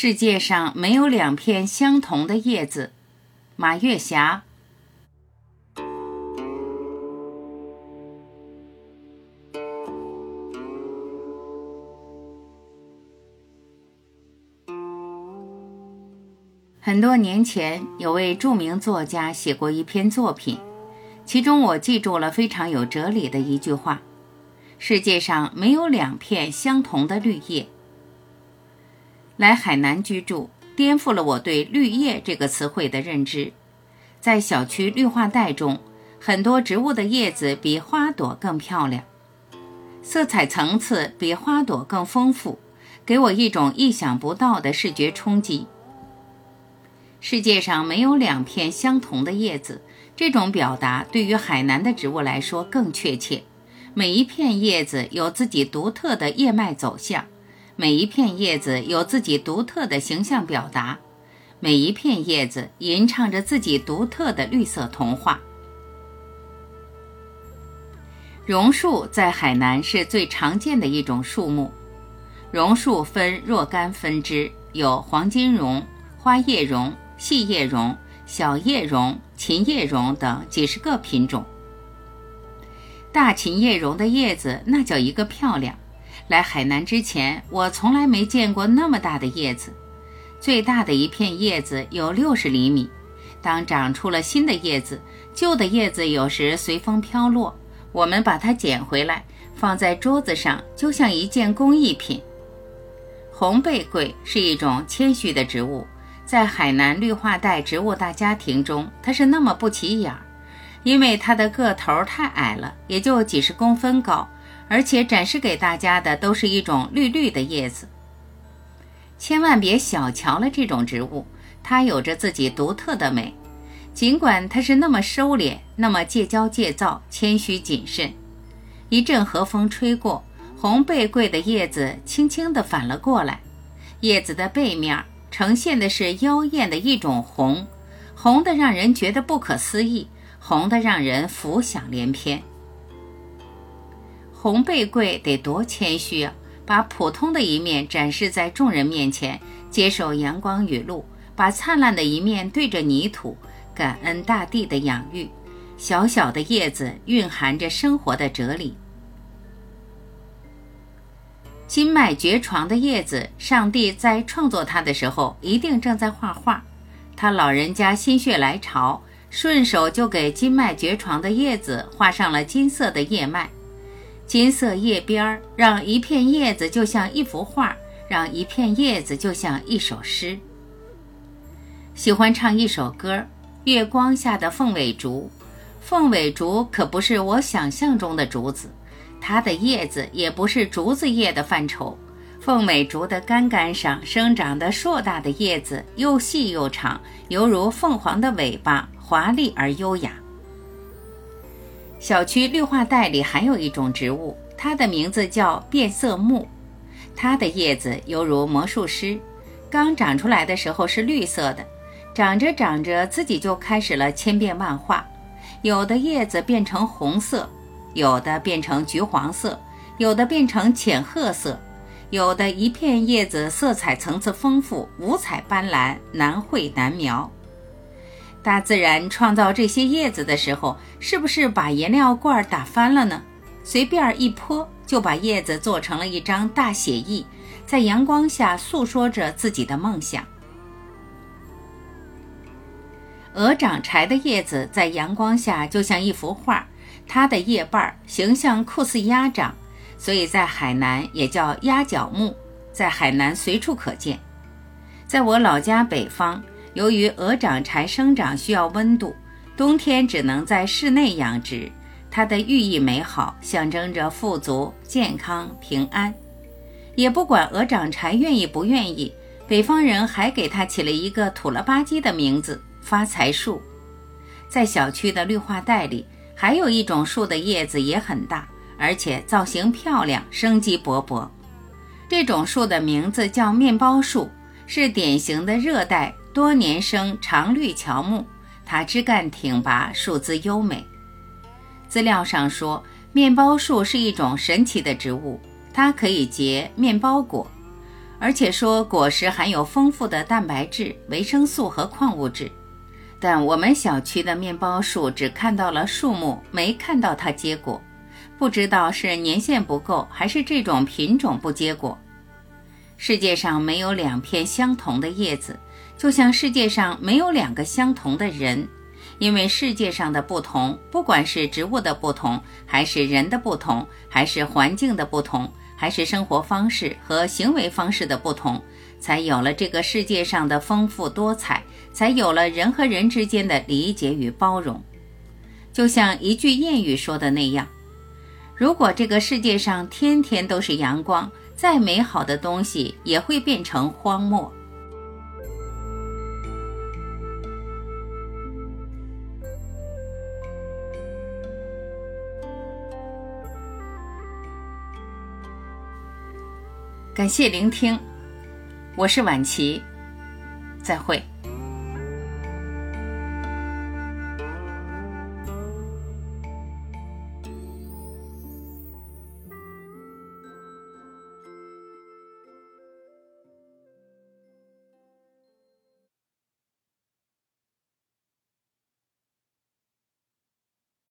世界上没有两片相同的叶子。马月霞。很多年前，有位著名作家写过一篇作品，其中我记住了非常有哲理的一句话：“世界上没有两片相同的绿叶。”来海南居住，颠覆了我对“绿叶”这个词汇的认知。在小区绿化带中，很多植物的叶子比花朵更漂亮，色彩层次比花朵更丰富，给我一种意想不到的视觉冲击。世界上没有两片相同的叶子，这种表达对于海南的植物来说更确切。每一片叶子有自己独特的叶脉走向，每一片叶子有自己独特的形象表达，每一片叶子吟唱着自己独特的绿色童话。榕树在海南是最常见的一种树木，榕树分若干分支，有黄金榕、花叶榕。细叶榕、小叶榕、琴叶榕等几十个品种。大琴叶榕的叶子那叫一个漂亮。来海南之前，我从来没见过那么大的叶子。最大的一片叶子有六十厘米。当长出了新的叶子，旧的叶子有时随风飘落，我们把它捡回来，放在桌子上，就像一件工艺品。红背桂是一种谦虚的植物。在海南绿化带植物大家庭中，它是那么不起眼儿，因为它的个头太矮了，也就几十公分高，而且展示给大家的都是一种绿绿的叶子。千万别小瞧了这种植物，它有着自己独特的美，尽管它是那么收敛，那么戒骄戒躁、谦虚谨慎。一阵和风吹过，红背桂的叶子轻轻地反了过来，叶子的背面。呈现的是妖艳的一种红，红的让人觉得不可思议，红的让人浮想联翩。红背桂得多谦虚啊，把普通的一面展示在众人面前，接受阳光雨露，把灿烂的一面对着泥土，感恩大地的养育。小小的叶子蕴含着生活的哲理。金麦蕨床的叶子，上帝在创作它的时候，一定正在画画。他老人家心血来潮，顺手就给金麦蕨床的叶子画上了金色的叶脉。金色叶边儿，让一片叶子就像一幅画，让一片叶子就像一首诗。喜欢唱一首歌，《月光下的凤尾竹》。凤尾竹可不是我想象中的竹子。它的叶子也不是竹子叶的范畴，凤尾竹的干干上生长的硕大的叶子，又细又长，犹如凤凰的尾巴，华丽而优雅。小区绿化带里还有一种植物，它的名字叫变色木，它的叶子犹如魔术师，刚长出来的时候是绿色的，长着长着自己就开始了千变万化，有的叶子变成红色。有的变成橘黄色，有的变成浅褐色，有的一片叶子色彩层次丰富，五彩斑斓，难绘难描。大自然创造这些叶子的时候，是不是把颜料罐打翻了呢？随便一泼，就把叶子做成了一张大写意，在阳光下诉说着自己的梦想。鹅掌柴的叶子在阳光下就像一幅画。它的叶瓣形象酷似鸭掌，所以在海南也叫鸭脚木，在海南随处可见。在我老家北方，由于鹅掌柴生长需要温度，冬天只能在室内养殖。它的寓意美好，象征着富足、健康、平安。也不管鹅掌柴愿意不愿意，北方人还给它起了一个土了吧唧的名字——发财树。在小区的绿化带里。还有一种树的叶子也很大，而且造型漂亮，生机勃勃。这种树的名字叫面包树，是典型的热带多年生常绿乔木。它枝干挺拔，树姿优美。资料上说，面包树是一种神奇的植物，它可以结面包果，而且说果实含有丰富的蛋白质、维生素和矿物质。但我们小区的面包树只看到了树木，没看到它结果，不知道是年限不够，还是这种品种不结果。世界上没有两片相同的叶子，就像世界上没有两个相同的人，因为世界上的不同，不管是植物的不同，还是人的不同，还是环境的不同，还是生活方式和行为方式的不同。才有了这个世界上的丰富多彩，才有了人和人之间的理解与包容。就像一句谚语说的那样：“如果这个世界上天天都是阳光，再美好的东西也会变成荒漠。”感谢聆听。我是晚琪，再会。